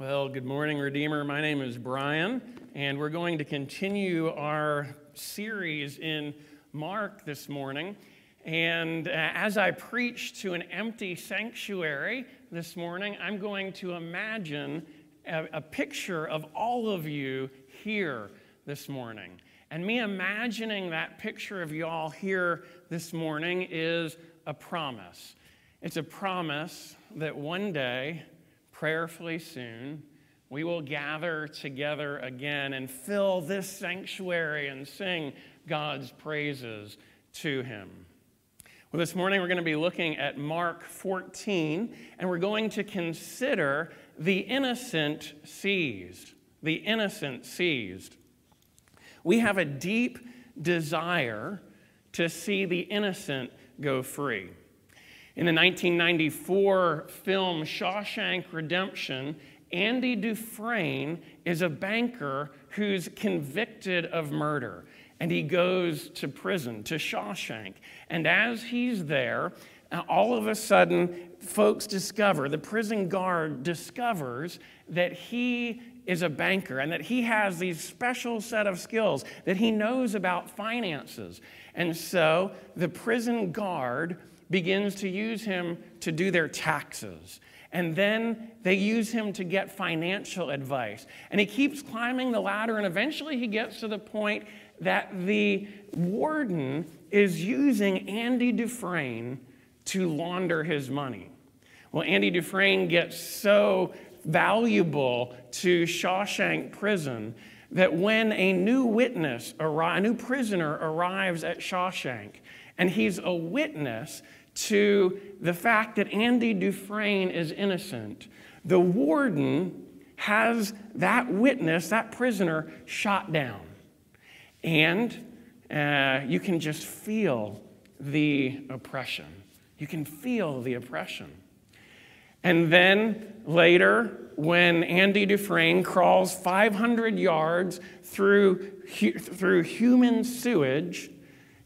Well, good morning, Redeemer. My name is Brian, and we're going to continue our series in Mark this morning. And uh, as I preach to an empty sanctuary this morning, I'm going to imagine a, a picture of all of you here this morning. And me imagining that picture of y'all here this morning is a promise. It's a promise that one day, prayerfully soon, we will gather together again and fill this sanctuary and sing God's praises to Him. Well, this morning we're going to be looking at Mark 14, and we're going to consider the innocent seized. The innocent seized. We have a deep desire to see the innocent go free. In the 1994 film Shawshank Redemption, Andy Dufresne is a banker who's convicted of murder, and he goes to prison, to Shawshank. And as he's there, uh, all of a sudden, folks discover, the prison guard discovers that he is a banker and that he has these special set of skills, that he knows about finances. And so the prison guard begins to use him to do their taxes. And then they use him to get financial advice. And he keeps climbing the ladder, and eventually he gets to the point that the warden is using Andy Dufresne to launder his money. Well, Andy Dufresne gets so valuable to Shawshank Prison that when a new witness, a new prisoner arrives at Shawshank, and he's a witness to the fact that Andy Dufresne is innocent, the warden has that witness, that prisoner, shot down. And uh, you can just feel the oppression. You can feel the oppression. And then later, when Andy Dufresne crawls 500 yards through, through human sewage,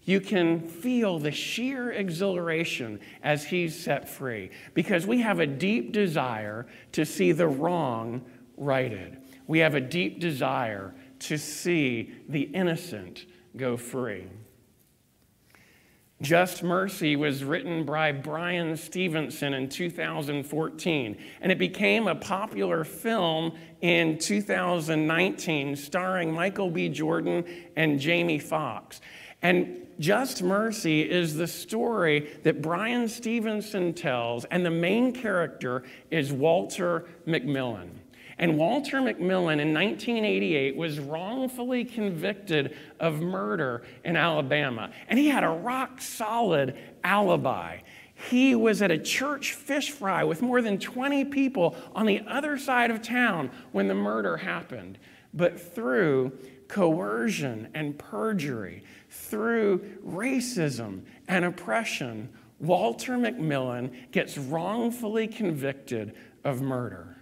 you can feel the sheer exhilaration as he's set free because we have a deep desire to see the wrong righted. We have a deep desire to see the innocent go free. Just Mercy was written by Bryan Stevenson in 2014, and it became a popular film in 2019 starring Michael B. Jordan and Jamie Foxx. And just Mercy is the story that Bryan Stevenson tells, and the main character is Walter McMillian. And Walter McMillian in 1988 was wrongfully convicted of murder in Alabama. And he had a rock solid alibi. He was at a church fish fry with more than 20 people on the other side of town when the murder happened. But through coercion and perjury, through racism and oppression, Walter McMillian gets wrongfully convicted of murder.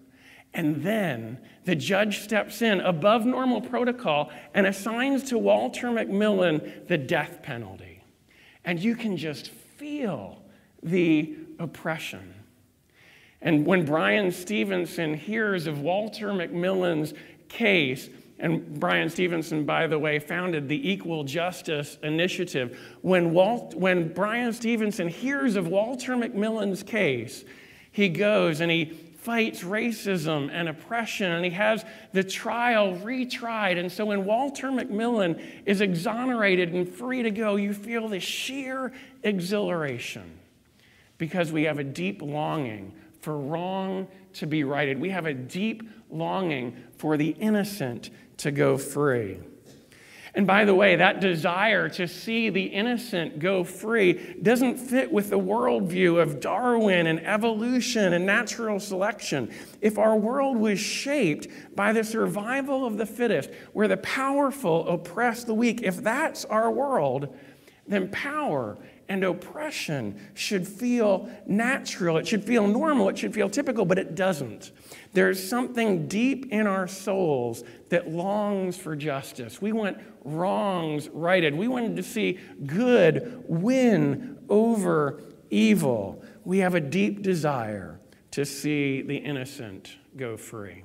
And then the judge steps in above normal protocol and assigns to Walter McMillian the death penalty. And you can just feel the oppression. And when Bryan Stevenson hears of Walter McMillian's case, and Bryan Stevenson, by the way, founded the Equal Justice Initiative. When, Walt, when Bryan Stevenson hears of Walter McMillian's case, he goes and he fights racism and oppression, and he has the trial retried. And so when Walter McMillian is exonerated and free to go, you feel this sheer exhilaration because we have a deep longing for wrong to be righted. We have a deep longing for the innocent to go free. And by the way, that desire to see the innocent go free doesn't fit with the worldview of Darwin and evolution and natural selection. If our world was shaped by the survival of the fittest, where the powerful oppress the weak, if that's our world, then power and oppression should feel natural. It should feel normal. It should feel typical, but it doesn't. There's something deep in our souls that longs for justice. We want wrongs righted. We wanted to see good win over evil. We have a deep desire to see the innocent go free.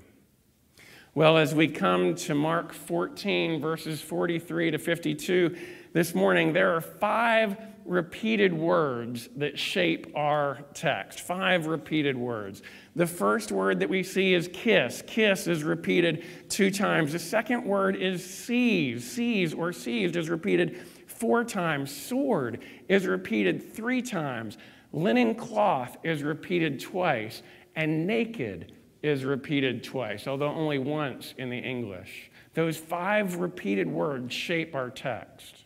Well, as we come to Mark 14, verses 43 to 52 this morning, there are five repeated words that shape our text. Five repeated words. The first word that we see is kiss. Kiss is repeated two times. The second word is seize. Seize or seized is repeated four times. Sword is repeated three times. Linen cloth is repeated twice. And naked is repeated twice, although only once in the English. Those five repeated words shape our text.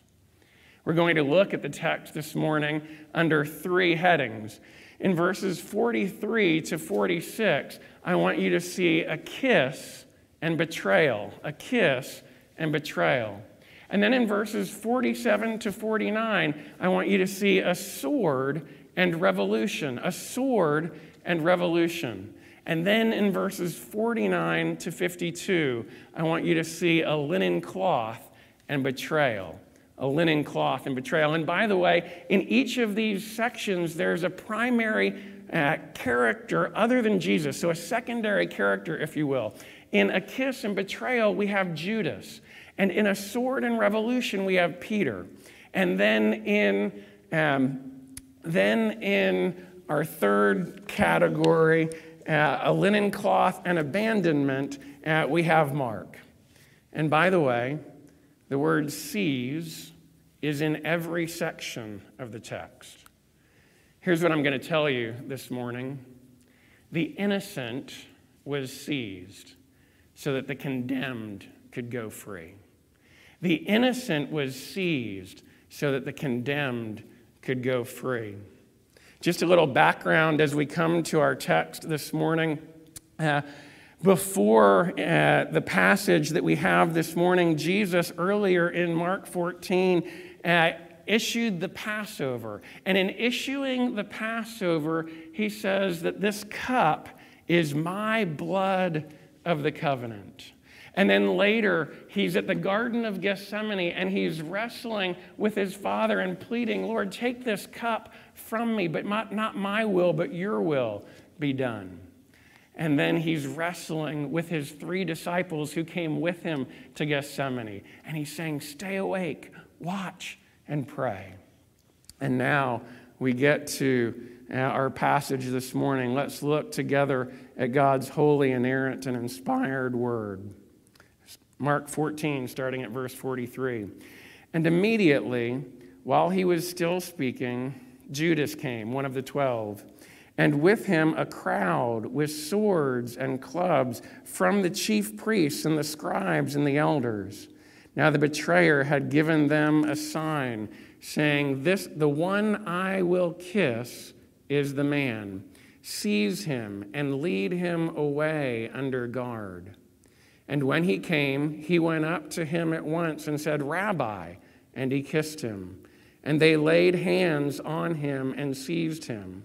We're going to look at the text this morning under three headings. In verses 43 to 46, I want you to see a kiss and betrayal, a kiss and betrayal. And then in verses 47 to 49, I want you to see a sword and revolution, a sword and revolution. And then in verses 49 to 52, I want you to see a linen cloth and betrayal. A linen cloth and betrayal. And by the way, in each of these sections, there's a primary uh, character other than Jesus, so a secondary character, if you will. In a kiss and betrayal, we have Judas. And in a sword and revolution, we have Peter. And then in, um, then in our third category, uh, a linen cloth and abandonment, uh, we have Mark. And by the way, the word seize is in every section of the text. Here's what I'm going to tell you this morning the innocent was seized so that the condemned could go free. The innocent was seized so that the condemned could go free. Just a little background as we come to our text this morning. Uh, before uh, the passage that we have this morning, Jesus, earlier in Mark 14, uh, issued the Passover. And in issuing the Passover, he says that this cup is my blood of the covenant. And then later, he's at the Garden of Gethsemane and he's wrestling with his father and pleading, Lord, take this cup from me, but not my will, but your will be done. And then he's wrestling with his three disciples who came with him to Gethsemane. And he's saying, Stay awake, watch, and pray. And now we get to uh, our passage this morning. Let's look together at God's holy, inerrant, and inspired word. Mark 14, starting at verse 43. And immediately, while he was still speaking, Judas came, one of the twelve, and with him a crowd with swords and clubs from the chief priests and the scribes and the elders. Now the betrayer had given them a sign, saying, This the one I will kiss is the man. Seize him and lead him away under guard. And when he came, he went up to him at once and said, Rabbi, and he kissed him. And they laid hands on him and seized him.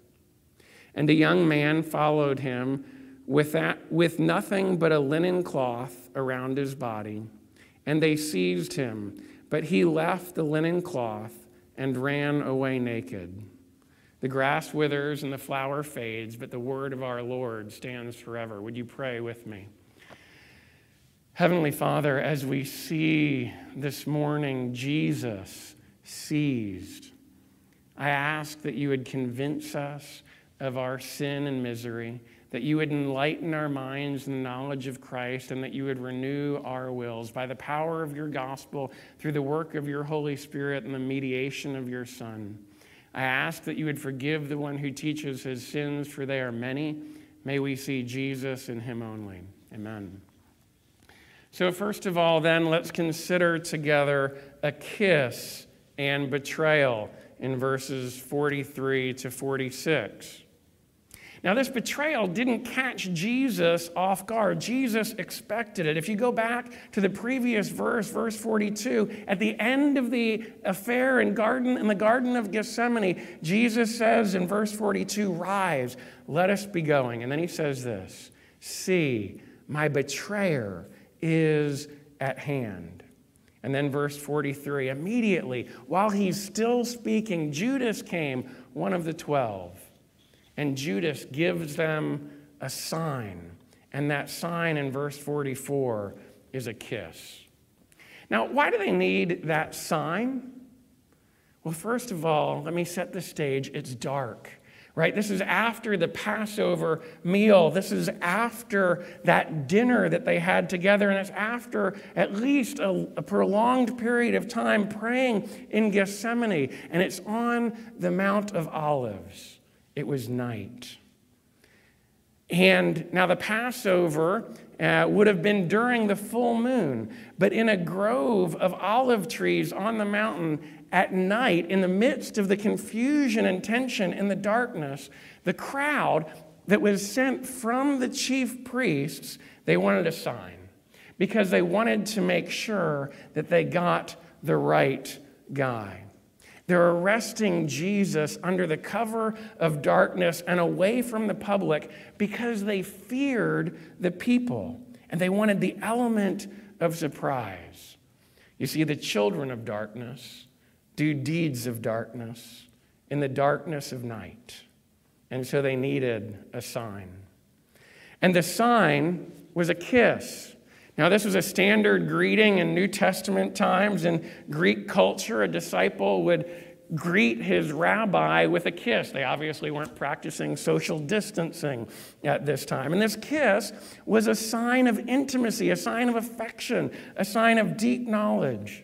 And a young man followed him with, that, with nothing but a linen cloth around his body. And they seized him, but he left the linen cloth and ran away naked. The grass withers and the flower fades, but the word of our Lord stands forever. Would you pray with me? Heavenly Father, as we see this morning Jesus seized, I ask that you would convince us of our sin and misery, that you would enlighten our minds in the knowledge of Christ, and that you would renew our wills by the power of your gospel through the work of your Holy Spirit and the mediation of your Son. I ask that you would forgive the one who teaches his sins, for they are many. May we see Jesus in him only. Amen. So, first of all, then, let's consider together a kiss and betrayal in verses 43 to 46. Now, this betrayal didn't catch Jesus off guard. Jesus expected it. If you go back to the previous verse, verse 42, at the end of the affair in, garden, in the Garden of Gethsemane, Jesus says in verse 42, Rise, let us be going. And then he says this See, my betrayer is at hand. And then verse 43 immediately, while he's still speaking, Judas came, one of the twelve. And Judas gives them a sign. And that sign in verse 44 is a kiss. Now, why do they need that sign? Well, first of all, let me set the stage. It's dark, right? This is after the Passover meal. This is after that dinner that they had together. And it's after at least a, a prolonged period of time praying in Gethsemane. And it's on the Mount of Olives it was night. And now the Passover uh, would have been during the full moon, but in a grove of olive trees on the mountain at night, in the midst of the confusion and tension in the darkness, the crowd that was sent from the chief priests, they wanted a sign because they wanted to make sure that they got the right guy. They're arresting Jesus under the cover of darkness and away from the public because they feared the people and they wanted the element of surprise. You see, the children of darkness do deeds of darkness in the darkness of night. And so they needed a sign. And the sign was a kiss. Now, this was a standard greeting in New Testament times. In Greek culture, a disciple would greet his rabbi with a kiss. They obviously weren't practicing social distancing at this time. And this kiss was a sign of intimacy, a sign of affection, a sign of deep knowledge.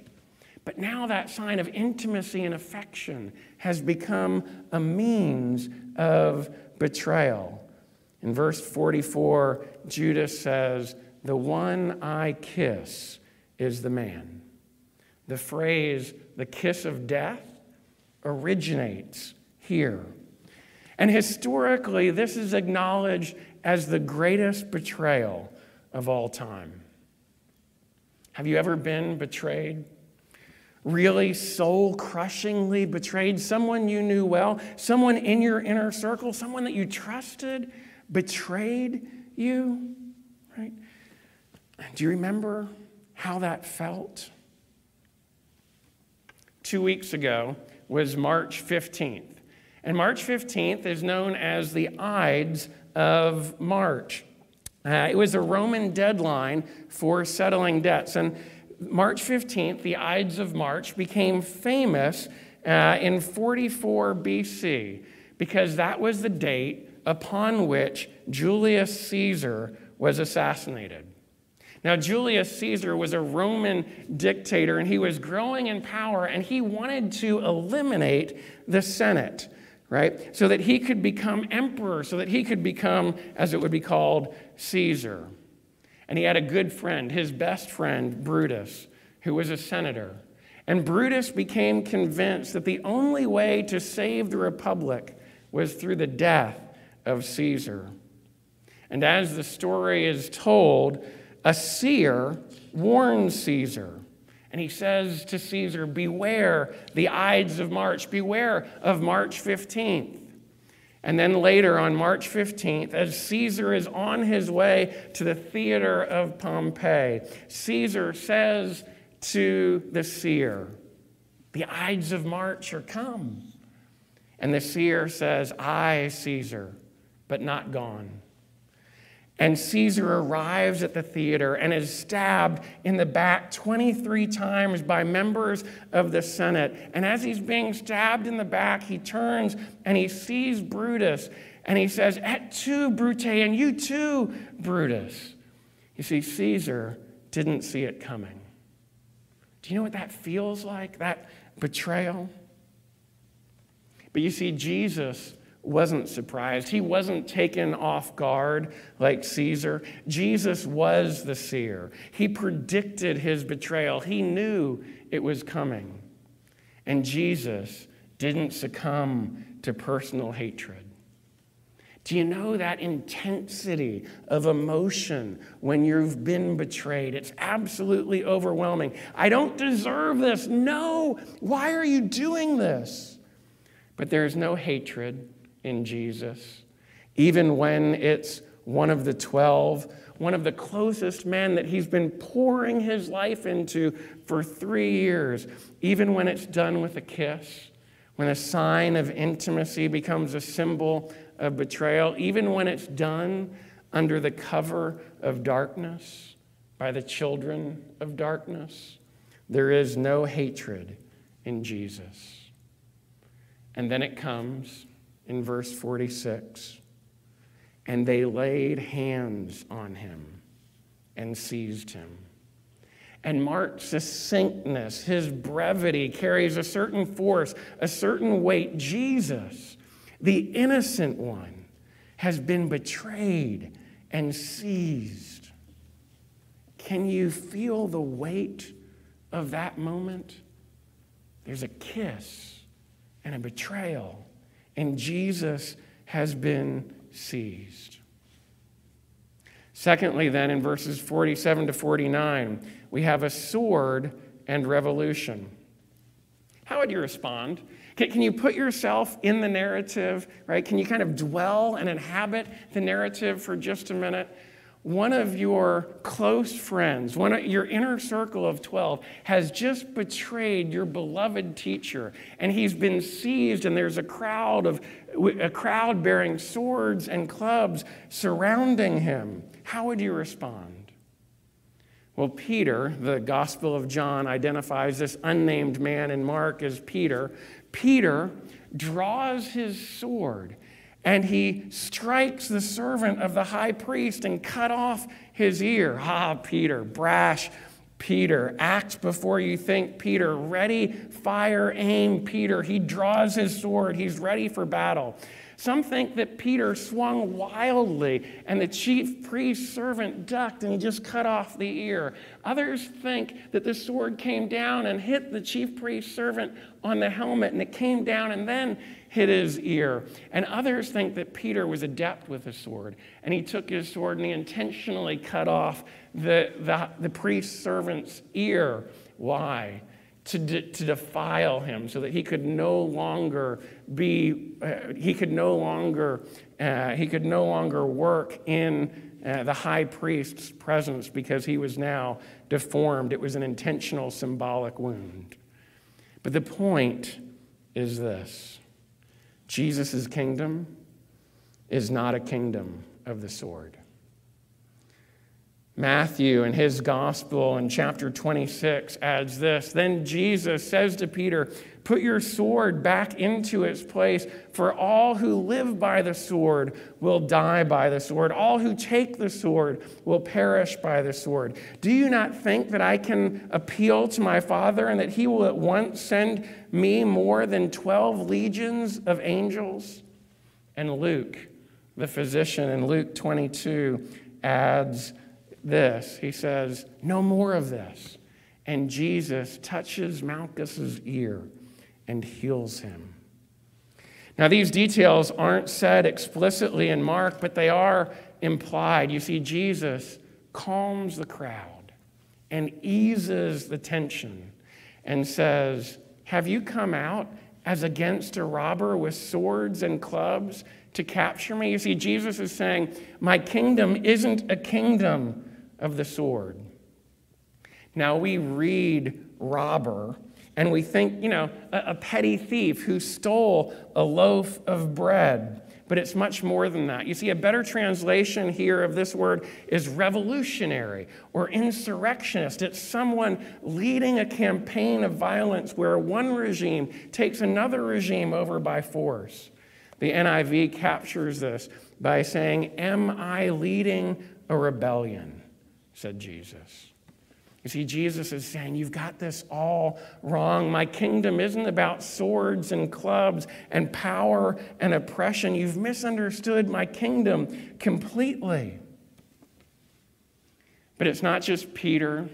But now that sign of intimacy and affection has become a means of betrayal. In verse 44, Judas says, the one I kiss is the man. The phrase, the kiss of death, originates here. And historically, this is acknowledged as the greatest betrayal of all time. Have you ever been betrayed? Really soul crushingly betrayed? Someone you knew well, someone in your inner circle, someone that you trusted betrayed you? Do you remember how that felt? Two weeks ago was March 15th. And March 15th is known as the Ides of March. Uh, it was a Roman deadline for settling debts. And March 15th, the Ides of March, became famous uh, in 44 BC because that was the date upon which Julius Caesar was assassinated. Now, Julius Caesar was a Roman dictator and he was growing in power and he wanted to eliminate the Senate, right? So that he could become emperor, so that he could become, as it would be called, Caesar. And he had a good friend, his best friend, Brutus, who was a senator. And Brutus became convinced that the only way to save the republic was through the death of Caesar. And as the story is told, a seer warns Caesar. And he says to Caesar, Beware the Ides of March, beware of March 15th. And then later on March 15th, as Caesar is on his way to the theater of Pompey, Caesar says to the seer, The Ides of March are come. And the seer says, I, Caesar, but not gone. And Caesar arrives at the theater and is stabbed in the back 23 times by members of the Senate. And as he's being stabbed in the back, he turns and he sees Brutus and he says, Et tu, Brute, and you too, Brutus. You see, Caesar didn't see it coming. Do you know what that feels like, that betrayal? But you see, Jesus wasn't surprised. He wasn't taken off guard like Caesar. Jesus was the seer. He predicted his betrayal, he knew it was coming. And Jesus didn't succumb to personal hatred. Do you know that intensity of emotion when you've been betrayed? It's absolutely overwhelming. I don't deserve this. No. Why are you doing this? But there's no hatred in Jesus, even when it's one of the 12, one of the closest men that he's been pouring his life into for three years, even when it's done with a kiss, when a sign of intimacy becomes a symbol of betrayal, even when it's done under the cover of darkness by the children of darkness, there is no hatred in Jesus. And then it comes in verse 46 and they laid hands on him and seized him. And Mark's succinctness, his brevity carries a certain force, a certain weight. Jesus the innocent one has been betrayed and seized. Can you feel the weight of that moment? There's a kiss and a betrayal, and Jesus has been seized. Secondly, then, in verses 47 to 49, we have a sword and revolution. How would you respond can, you put yourself in the narrative, right? Can you kind of dwell and inhabit the narrative for just a minute? One of your close friends, one of your inner circle of 12, has just betrayed your beloved teacher, and he's been seized, and there's a crowd of a crowd bearing swords and clubs surrounding him. How would you respond? Well, Peter, the Gospel of John identifies this unnamed man in Mark as Peter. Peter draws his sword and he strikes the servant of the high priest and cut off his ear. Ah, Peter, brash Peter. Act before you think, Peter. Ready, fire, aim, Peter. He draws his sword. He's ready for battle. Some think that Peter swung wildly and the chief priest's servant ducked and he just cut off the ear. Others think that the sword came down and hit the chief priest's servant on the helmet and it came down and then hit his ear. And others think that Peter was adept with a sword and he took his sword and he intentionally cut off the, the, the priest's servant's ear. Why? to, de- to defile him so that he could no longer be, uh, he could no longer, uh, he could no longer work in uh, the high priest's presence because he was now deformed. It was an intentional symbolic wound. But the point is this Jesus' kingdom is not a kingdom of the sword. Matthew in his gospel in chapter 26 adds this Then Jesus says to Peter, Put your sword back into its place, for all who live by the sword will die by the sword. All who take the sword will perish by the sword. Do you not think that I can appeal to my Father and that he will at once send me more than 12 legions of angels? And Luke, the physician in Luke 22, adds, this. He says, No more of this. And Jesus touches Malchus's ear and heals him. Now, these details aren't said explicitly in Mark, but they are implied. You see, Jesus calms the crowd and eases the tension and says, Have you come out as against a robber with swords and clubs to capture me? You see, Jesus is saying, My kingdom isn't a kingdom of the sword. Now we read robber and we think, you know, a, a, petty thief who stole a loaf of bread. But it's much more than that. You see, a better translation here of this word is revolutionary or insurrectionist. It's someone leading a campaign of violence where one regime takes another regime over by force. The NIV captures this by saying, Am I leading a rebellion? Said Jesus. You see, Jesus is saying, You've got this all wrong. My kingdom isn't about swords and clubs and power and oppression. You've misunderstood my kingdom completely. But it's not just Peter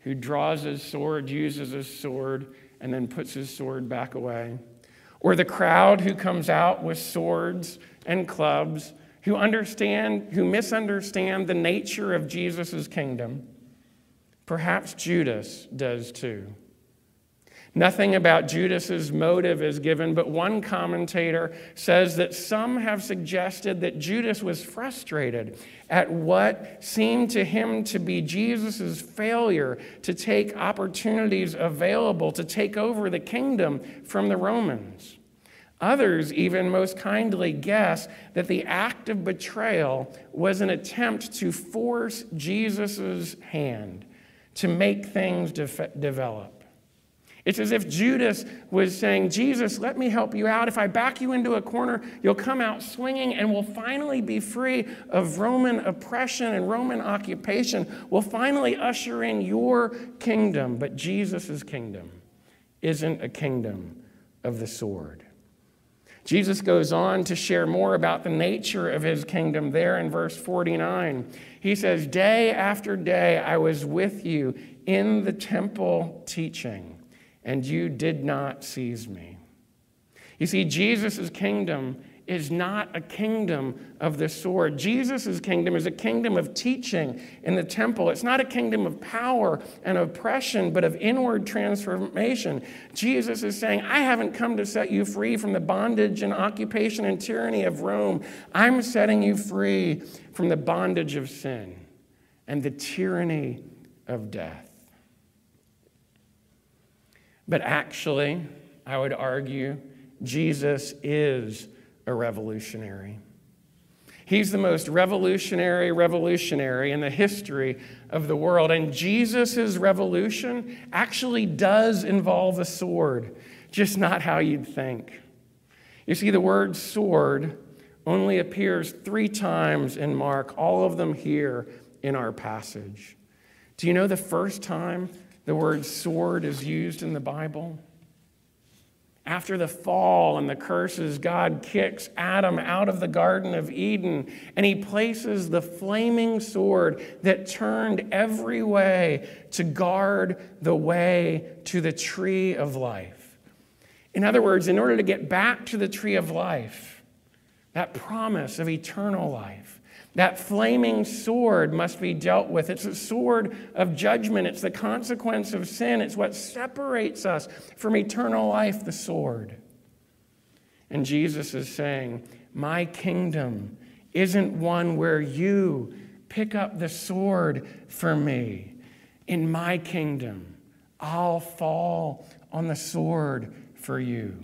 who draws his sword, uses his sword, and then puts his sword back away, or the crowd who comes out with swords and clubs who understand, who misunderstand the nature of Jesus' kingdom. Perhaps Judas does too. Nothing about Judas's motive is given, but one commentator says that some have suggested that Judas was frustrated at what seemed to him to be Jesus' failure to take opportunities available to take over the kingdom from the Romans. Others even most kindly guess that the act of betrayal was an attempt to force Jesus' hand to make things de- develop. It's as if Judas was saying, Jesus, let me help you out. If I back you into a corner, you'll come out swinging and we'll finally be free of Roman oppression and Roman occupation. We'll finally usher in your kingdom. But Jesus' kingdom isn't a kingdom of the sword. Jesus goes on to share more about the nature of his kingdom there in verse 49. He says, Day after day I was with you in the temple teaching and you did not seize me. You see, Jesus' kingdom is not a kingdom of the sword. Jesus' kingdom is a kingdom of teaching in the temple. It's not a kingdom of power and oppression, but of inward transformation. Jesus is saying, I haven't come to set you free from the bondage and occupation and tyranny of Rome. I'm setting you free from the bondage of sin and the tyranny of death. But actually, I would argue, Jesus is a revolutionary. He's the most revolutionary revolutionary in the history of the world. And Jesus' revolution actually does involve a sword, just not how you'd think. You see, the word sword only appears three times in Mark, all of them here in our passage. Do you know the first time the word sword is used in the Bible. After the fall and the curses, God kicks Adam out of the Garden of Eden and he places the flaming sword that turned every way to guard the way to the tree of life. In other words, in order to get back to the tree of life, that promise of eternal life, that flaming sword must be dealt with. It's a sword of judgment. It's the consequence of sin. It's what separates us from eternal life, the sword. And Jesus is saying, My kingdom isn't one where you pick up the sword for me. In my kingdom, I'll fall on the sword for you.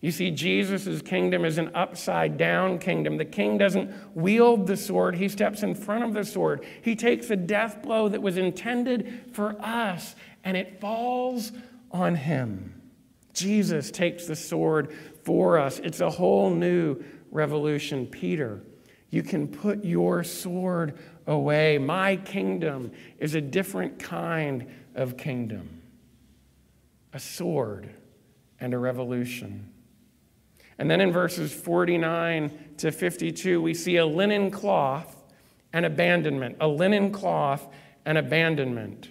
You see, Jesus' kingdom is an upside down kingdom. The king doesn't wield the sword, he steps in front of the sword. He takes a death blow that was intended for us, and it falls on him. Jesus takes the sword for us. It's a whole new revolution. Peter, you can put your sword away. My kingdom is a different kind of kingdom a sword and a revolution. And then in verses 49 to 52, we see a linen cloth and abandonment, a linen cloth and abandonment.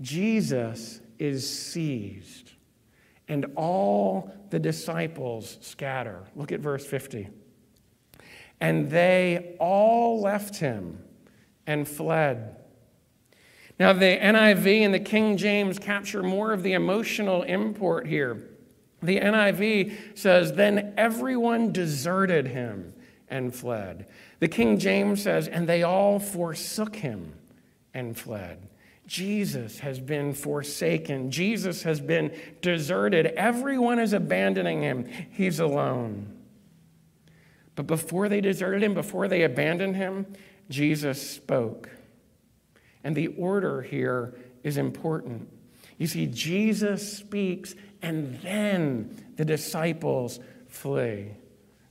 Jesus is seized, and all the disciples scatter. Look at verse 50. And they all left him and fled. Now, the NIV and the King James capture more of the emotional import here. The NIV says, Then everyone deserted him and fled. The King James says, And they all forsook him and fled. Jesus has been forsaken. Jesus has been deserted. Everyone is abandoning him. He's alone. But before they deserted him, before they abandoned him, Jesus spoke. And the order here is important. You see, Jesus speaks and then the disciples flee.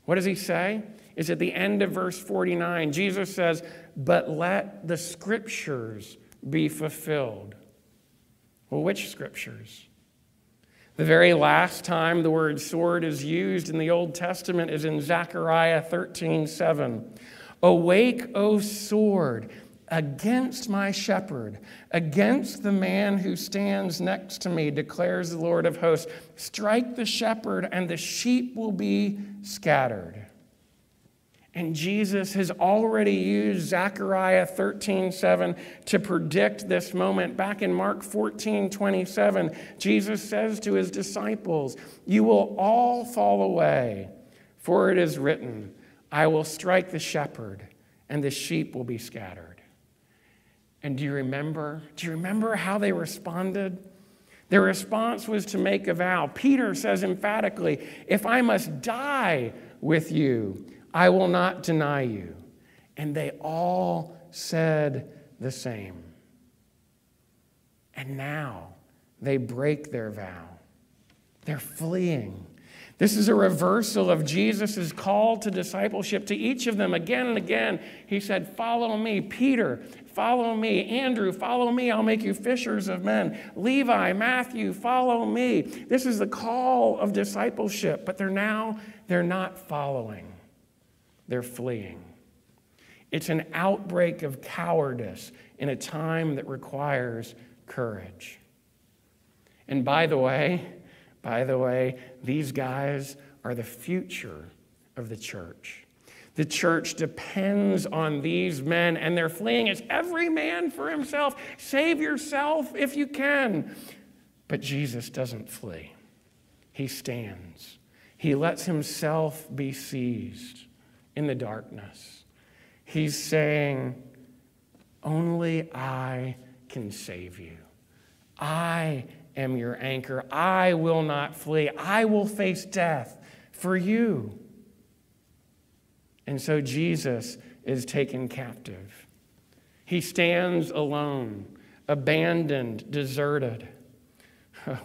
What does he say? It's at the end of verse 49. Jesus says, But let the scriptures be fulfilled. Well, which scriptures? The very last time the word sword is used in the Old Testament is in Zechariah 13 7. Awake, O sword, against my shepherd, against the man who stands next to me, declares the Lord of hosts. Strike the shepherd, and the sheep will be scattered. And Jesus has already used Zechariah 13, 7 to predict this moment. Back in Mark 14, 27, Jesus says to his disciples, You will all fall away, for it is written, I will strike the shepherd, and the sheep will be scattered. And do you remember? Do you remember how they responded? Their response was to make a vow. Peter says emphatically, If I must die with you, I will not deny you. And they all said the same. And now they break their vow. They're fleeing. This is a reversal of Jesus' call to discipleship to each of them again and again. He said, Follow me. Peter, follow me. Andrew, follow me. I'll make you fishers of men. Levi, Matthew, follow me. This is the call of discipleship, but they're now, they're not following, they're fleeing. It's an outbreak of cowardice in a time that requires courage. And by the way, by the way, these guys are the future of the church. The church depends on these men, and they're fleeing. It's every man for himself. Save yourself if you can. But Jesus doesn't flee, he stands. He lets himself be seized in the darkness. He's saying, Only I can save you. I am your anchor. I will not flee. I will face death for you. And so Jesus is taken captive. He stands alone, abandoned, deserted.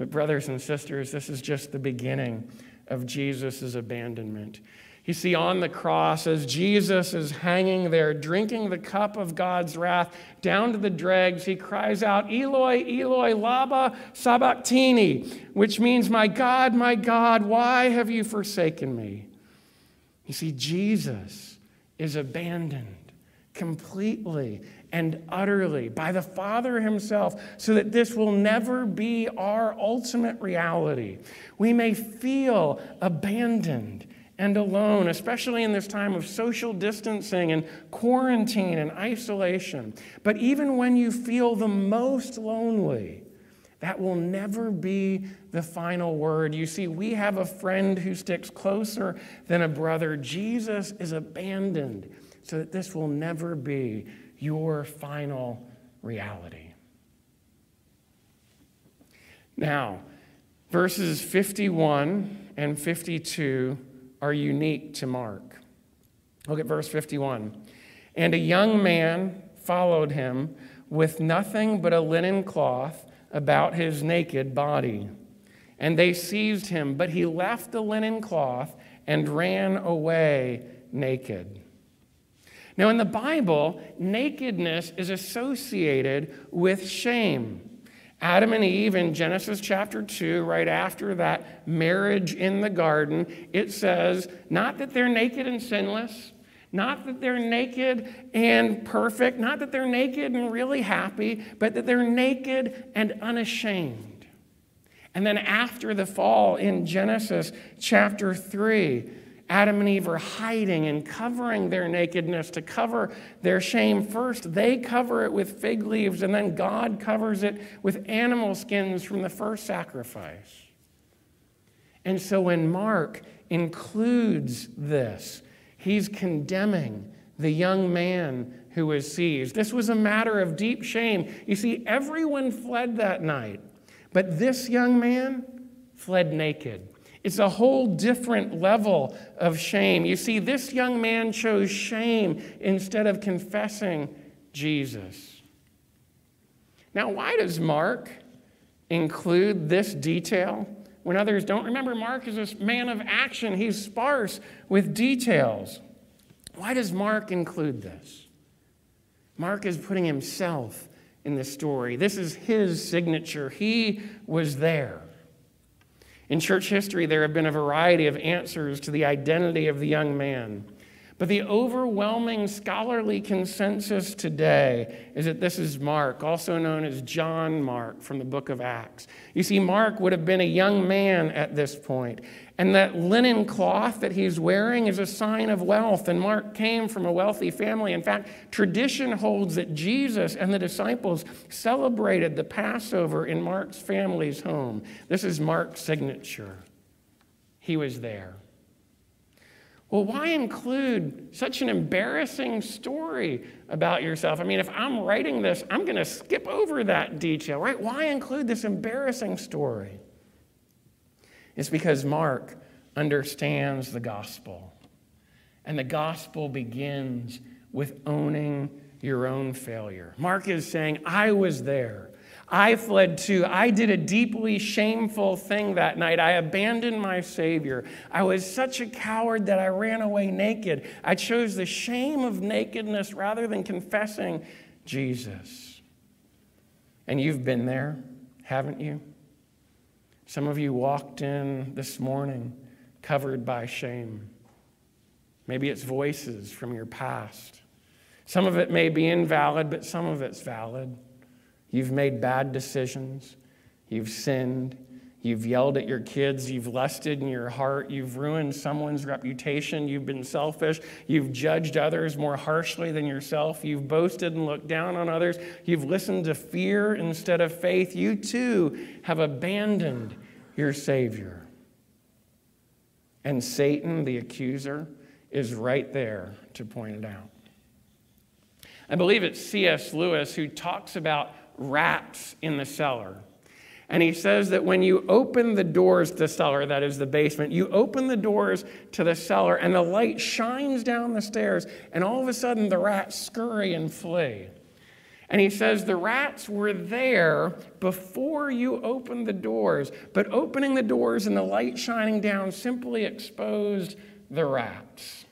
But, brothers and sisters, this is just the beginning of Jesus' abandonment. You see, on the cross, as Jesus is hanging there, drinking the cup of God's wrath down to the dregs, he cries out, Eloi, Eloi, Lama Sabachthani, which means, My God, my God, why have you forsaken me? You see, Jesus is abandoned completely and utterly by the Father Himself, so that this will never be our ultimate reality. We may feel abandoned and alone, especially in this time of social distancing and quarantine and isolation. But even when you feel the most lonely, that will never be the final word. You see, we have a friend who sticks closer than a brother. Jesus is abandoned so that this will never be your final reality. Now, verses 51 and 52 are unique to Mark. Look at verse 51. And a young man followed him with nothing but a linen cloth about his naked body. And they seized him, but he left the linen cloth and ran away naked. Now, in the Bible, nakedness is associated with shame. Adam and Eve in Genesis chapter 2, right after that marriage in the garden, it says, not that they're naked and sinless, not that they're naked and perfect, not that they're naked and really happy, but that they're naked and unashamed. And then after the fall in Genesis chapter 3, Adam and Eve are hiding and covering their nakedness to cover their shame. First, they cover it with fig leaves, and then God covers it with animal skins from the first sacrifice. And so when Mark includes this, he's condemning the young man who was seized. This was a matter of deep shame. You see, everyone fled that night, but this young man fled naked. It's a whole different level of shame. You see, this young man chose shame instead of confessing Jesus. Now, why does Mark include this detail when others don't? Remember, Mark is a man of action, he's sparse with details. Why does Mark include this? Mark is putting himself in the story. This is his signature. He was there. In church history, there have been a variety of answers to the identity of the young man. But the overwhelming scholarly consensus today is that this is Mark, also known as John Mark from the book of Acts. You see, Mark would have been a young man at this point, and that linen cloth that he's wearing is a sign of wealth. And Mark came from a wealthy family. In fact, tradition holds that Jesus and the disciples celebrated the Passover in Mark's family's home. This is Mark's signature. He was there. Well, why include such an embarrassing story about yourself? I mean, if I'm writing this, I'm going to skip over that detail, right? Why include this embarrassing story? It's because Mark understands the gospel. And the gospel begins with owning your own failure. Mark is saying, I was there. I fled too. I did a deeply shameful thing that night. I abandoned my Savior. I was such a coward that I ran away naked. I chose the shame of nakedness rather than confessing Jesus. And you've been there, haven't you? Some of you walked in this morning covered by shame. Maybe it's voices from your past. Some of it may be invalid, but some of it's valid. You've made bad decisions. You've sinned. You've yelled at your kids. You've lusted in your heart. You've ruined someone's reputation. You've been selfish. You've judged others more harshly than yourself. You've boasted and looked down on others. You've listened to fear instead of faith. You too have abandoned your Savior. And Satan, the accuser, is right there to point it out. I believe it's C.S. Lewis who talks about rats in the cellar. And he says that when you open the doors to the cellar, that is the basement, you open the doors to the cellar and the light shines down the stairs, and all of a sudden the rats scurry and flee. And he says the rats were there before you opened the doors, but opening the doors and the light shining down simply exposed the rats.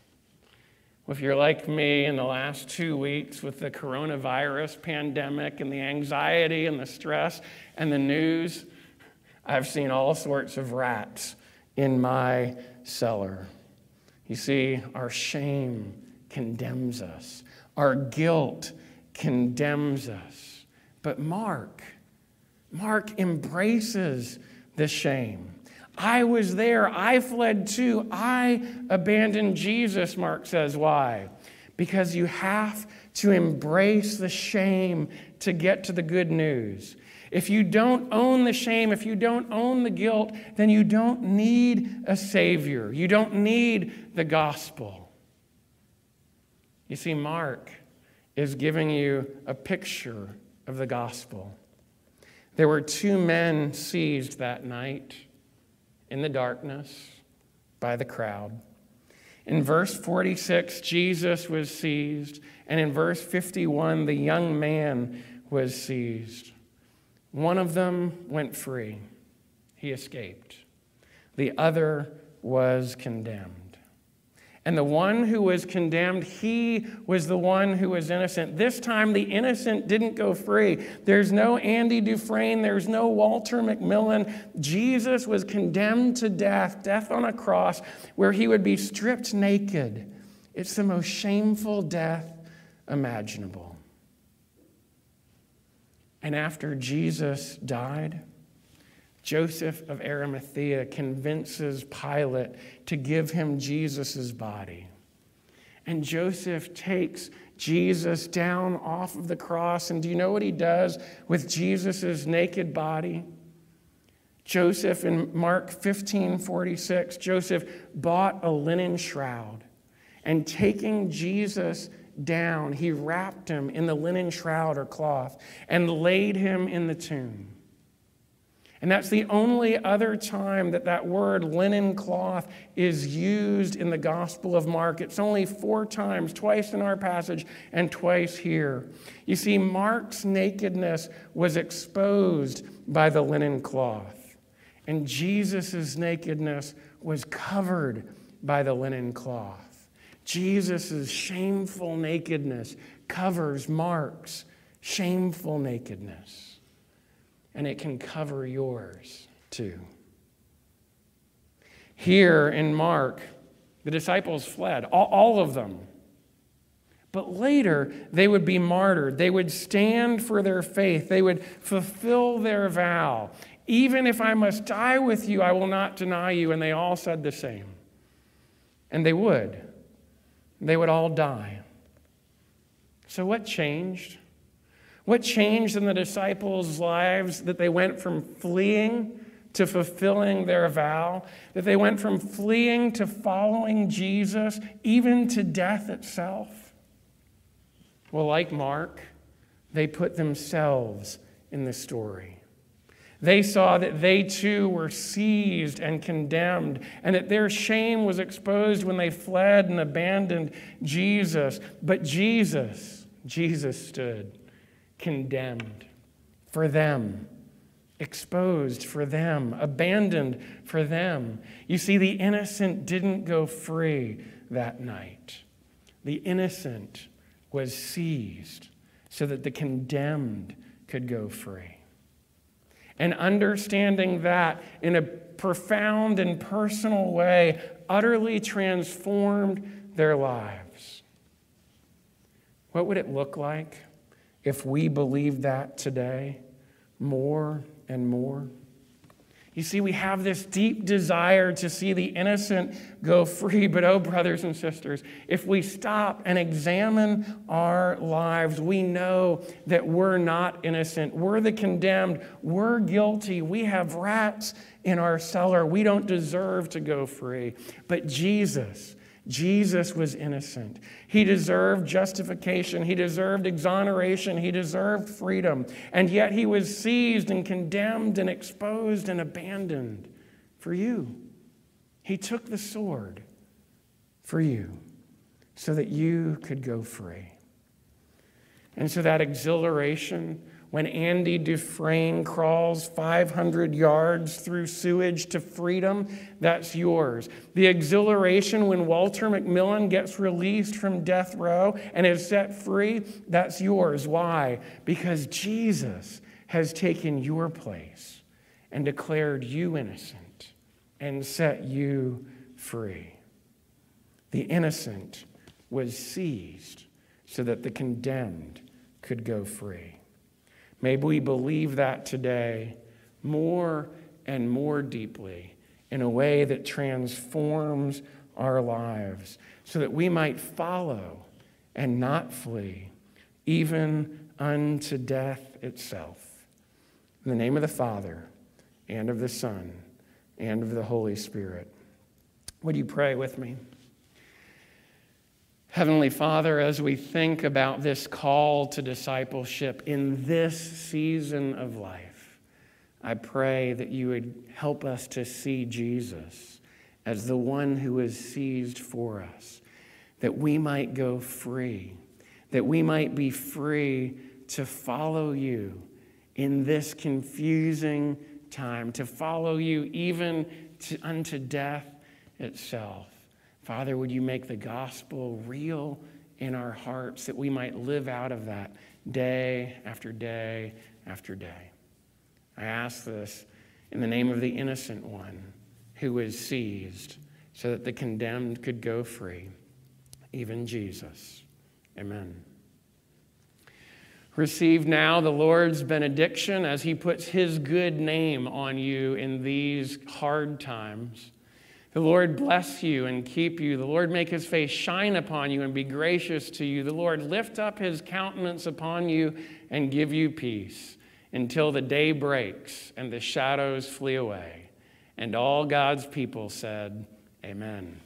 If you're like me in the last two weeks with the coronavirus pandemic and the anxiety and the stress and the news, I've seen all sorts of rats in my cellar. You see, our shame condemns us, our guilt condemns us. But Mark, Mark embraces the shame. I was there. I fled too. I abandoned Jesus, Mark says. Why? Because you have to embrace the shame to get to the good news. If you don't own the shame, if you don't own the guilt, then you don't need a Savior. You don't need the gospel. You see, Mark is giving you a picture of the gospel. There were two men seized that night in the darkness by the crowd. In verse 46, Jesus was seized, and in verse 51, the young man was seized. One of them went free, he escaped. The other was condemned. And the one who was condemned, he was the one who was innocent. This time, the innocent didn't go free. There's no Andy Dufresne, there's no Walter McMillian. Jesus was condemned to death, death on a cross, where he would be stripped naked. It's the most shameful death imaginable. And after Jesus died, Joseph of Arimathea convinces Pilate to give him Jesus' body. And Joseph takes Jesus down off of the cross. And do you know what he does with Jesus' naked body? Joseph in Mark 15 46, Joseph bought a linen shroud. And taking Jesus down, he wrapped him in the linen shroud or cloth and laid him in the tomb. And that's the only other time that that word linen cloth is used in the Gospel of Mark. It's only four times, twice in our passage and twice here. You see, Mark's nakedness was exposed by the linen cloth, and Jesus' nakedness was covered by the linen cloth. Jesus' shameful nakedness covers Mark's shameful nakedness and it can cover yours too. Here in Mark, The disciples fled, all, all of them. But later, they would be martyred. They would stand for their faith. They would fulfill their vow. Even if I must die with you, I will not deny you. And they all said the same. And they would. They would all die. So, what changed? What changed in the disciples' lives that they went from fleeing to fulfilling their vow? That they went from fleeing to following Jesus, even to death itself? Well, like Mark, they put themselves in the story. They saw that they too were seized and condemned, and that their shame was exposed when they fled and abandoned Jesus. But Jesus, Jesus stood condemned for them, exposed for them, abandoned for them. You see, the innocent didn't go free that night. The innocent was seized so that the condemned could go free. And understanding that in a profound and personal way utterly transformed their lives. What would it look like if we believe that today more and more? You see, we have this deep desire to see the innocent go free. But, oh, brothers and sisters, if we stop and examine our lives, we know that we're not innocent. We're the condemned. We're guilty. We have rats in our cellar. We don't deserve to go free. But Jesus, Jesus was innocent. He deserved justification. He deserved exoneration. He deserved freedom. And yet he was seized and condemned and exposed and abandoned for you. He took the sword for you so that you could go free. And so that exhilaration when Andy Dufresne crawls 500 yards through sewage to freedom, that's yours. The exhilaration when Walter McMillian gets released from death row and is set free, that's yours. Why? Because Jesus has taken your place and declared you innocent and set you free. The innocent was seized so that the condemned could go free. May we believe that today more and more deeply in a way that transforms our lives so that we might follow and not flee, even unto death itself. In the name of the Father, and of the Son, and of the Holy Spirit. Would you pray with me? Heavenly Father, as we think about this call to discipleship in this season of life, I pray that you would help us to see Jesus as the one who is seized for us, that we might go free, that we might be free to follow you in this confusing time, to follow you even to, unto death itself. Father, would you make the gospel real in our hearts that we might live out of that day after day after day? I ask this in the name of the innocent one who was seized so that the condemned could go free, even Jesus. Amen. Receive now the Lord's benediction as he puts his good name on you in these hard times. The Lord bless you and keep you. The Lord make his face shine upon you and be gracious to you. The Lord lift up his countenance upon you and give you peace until the day breaks and the shadows flee away. And all God's people said, Amen.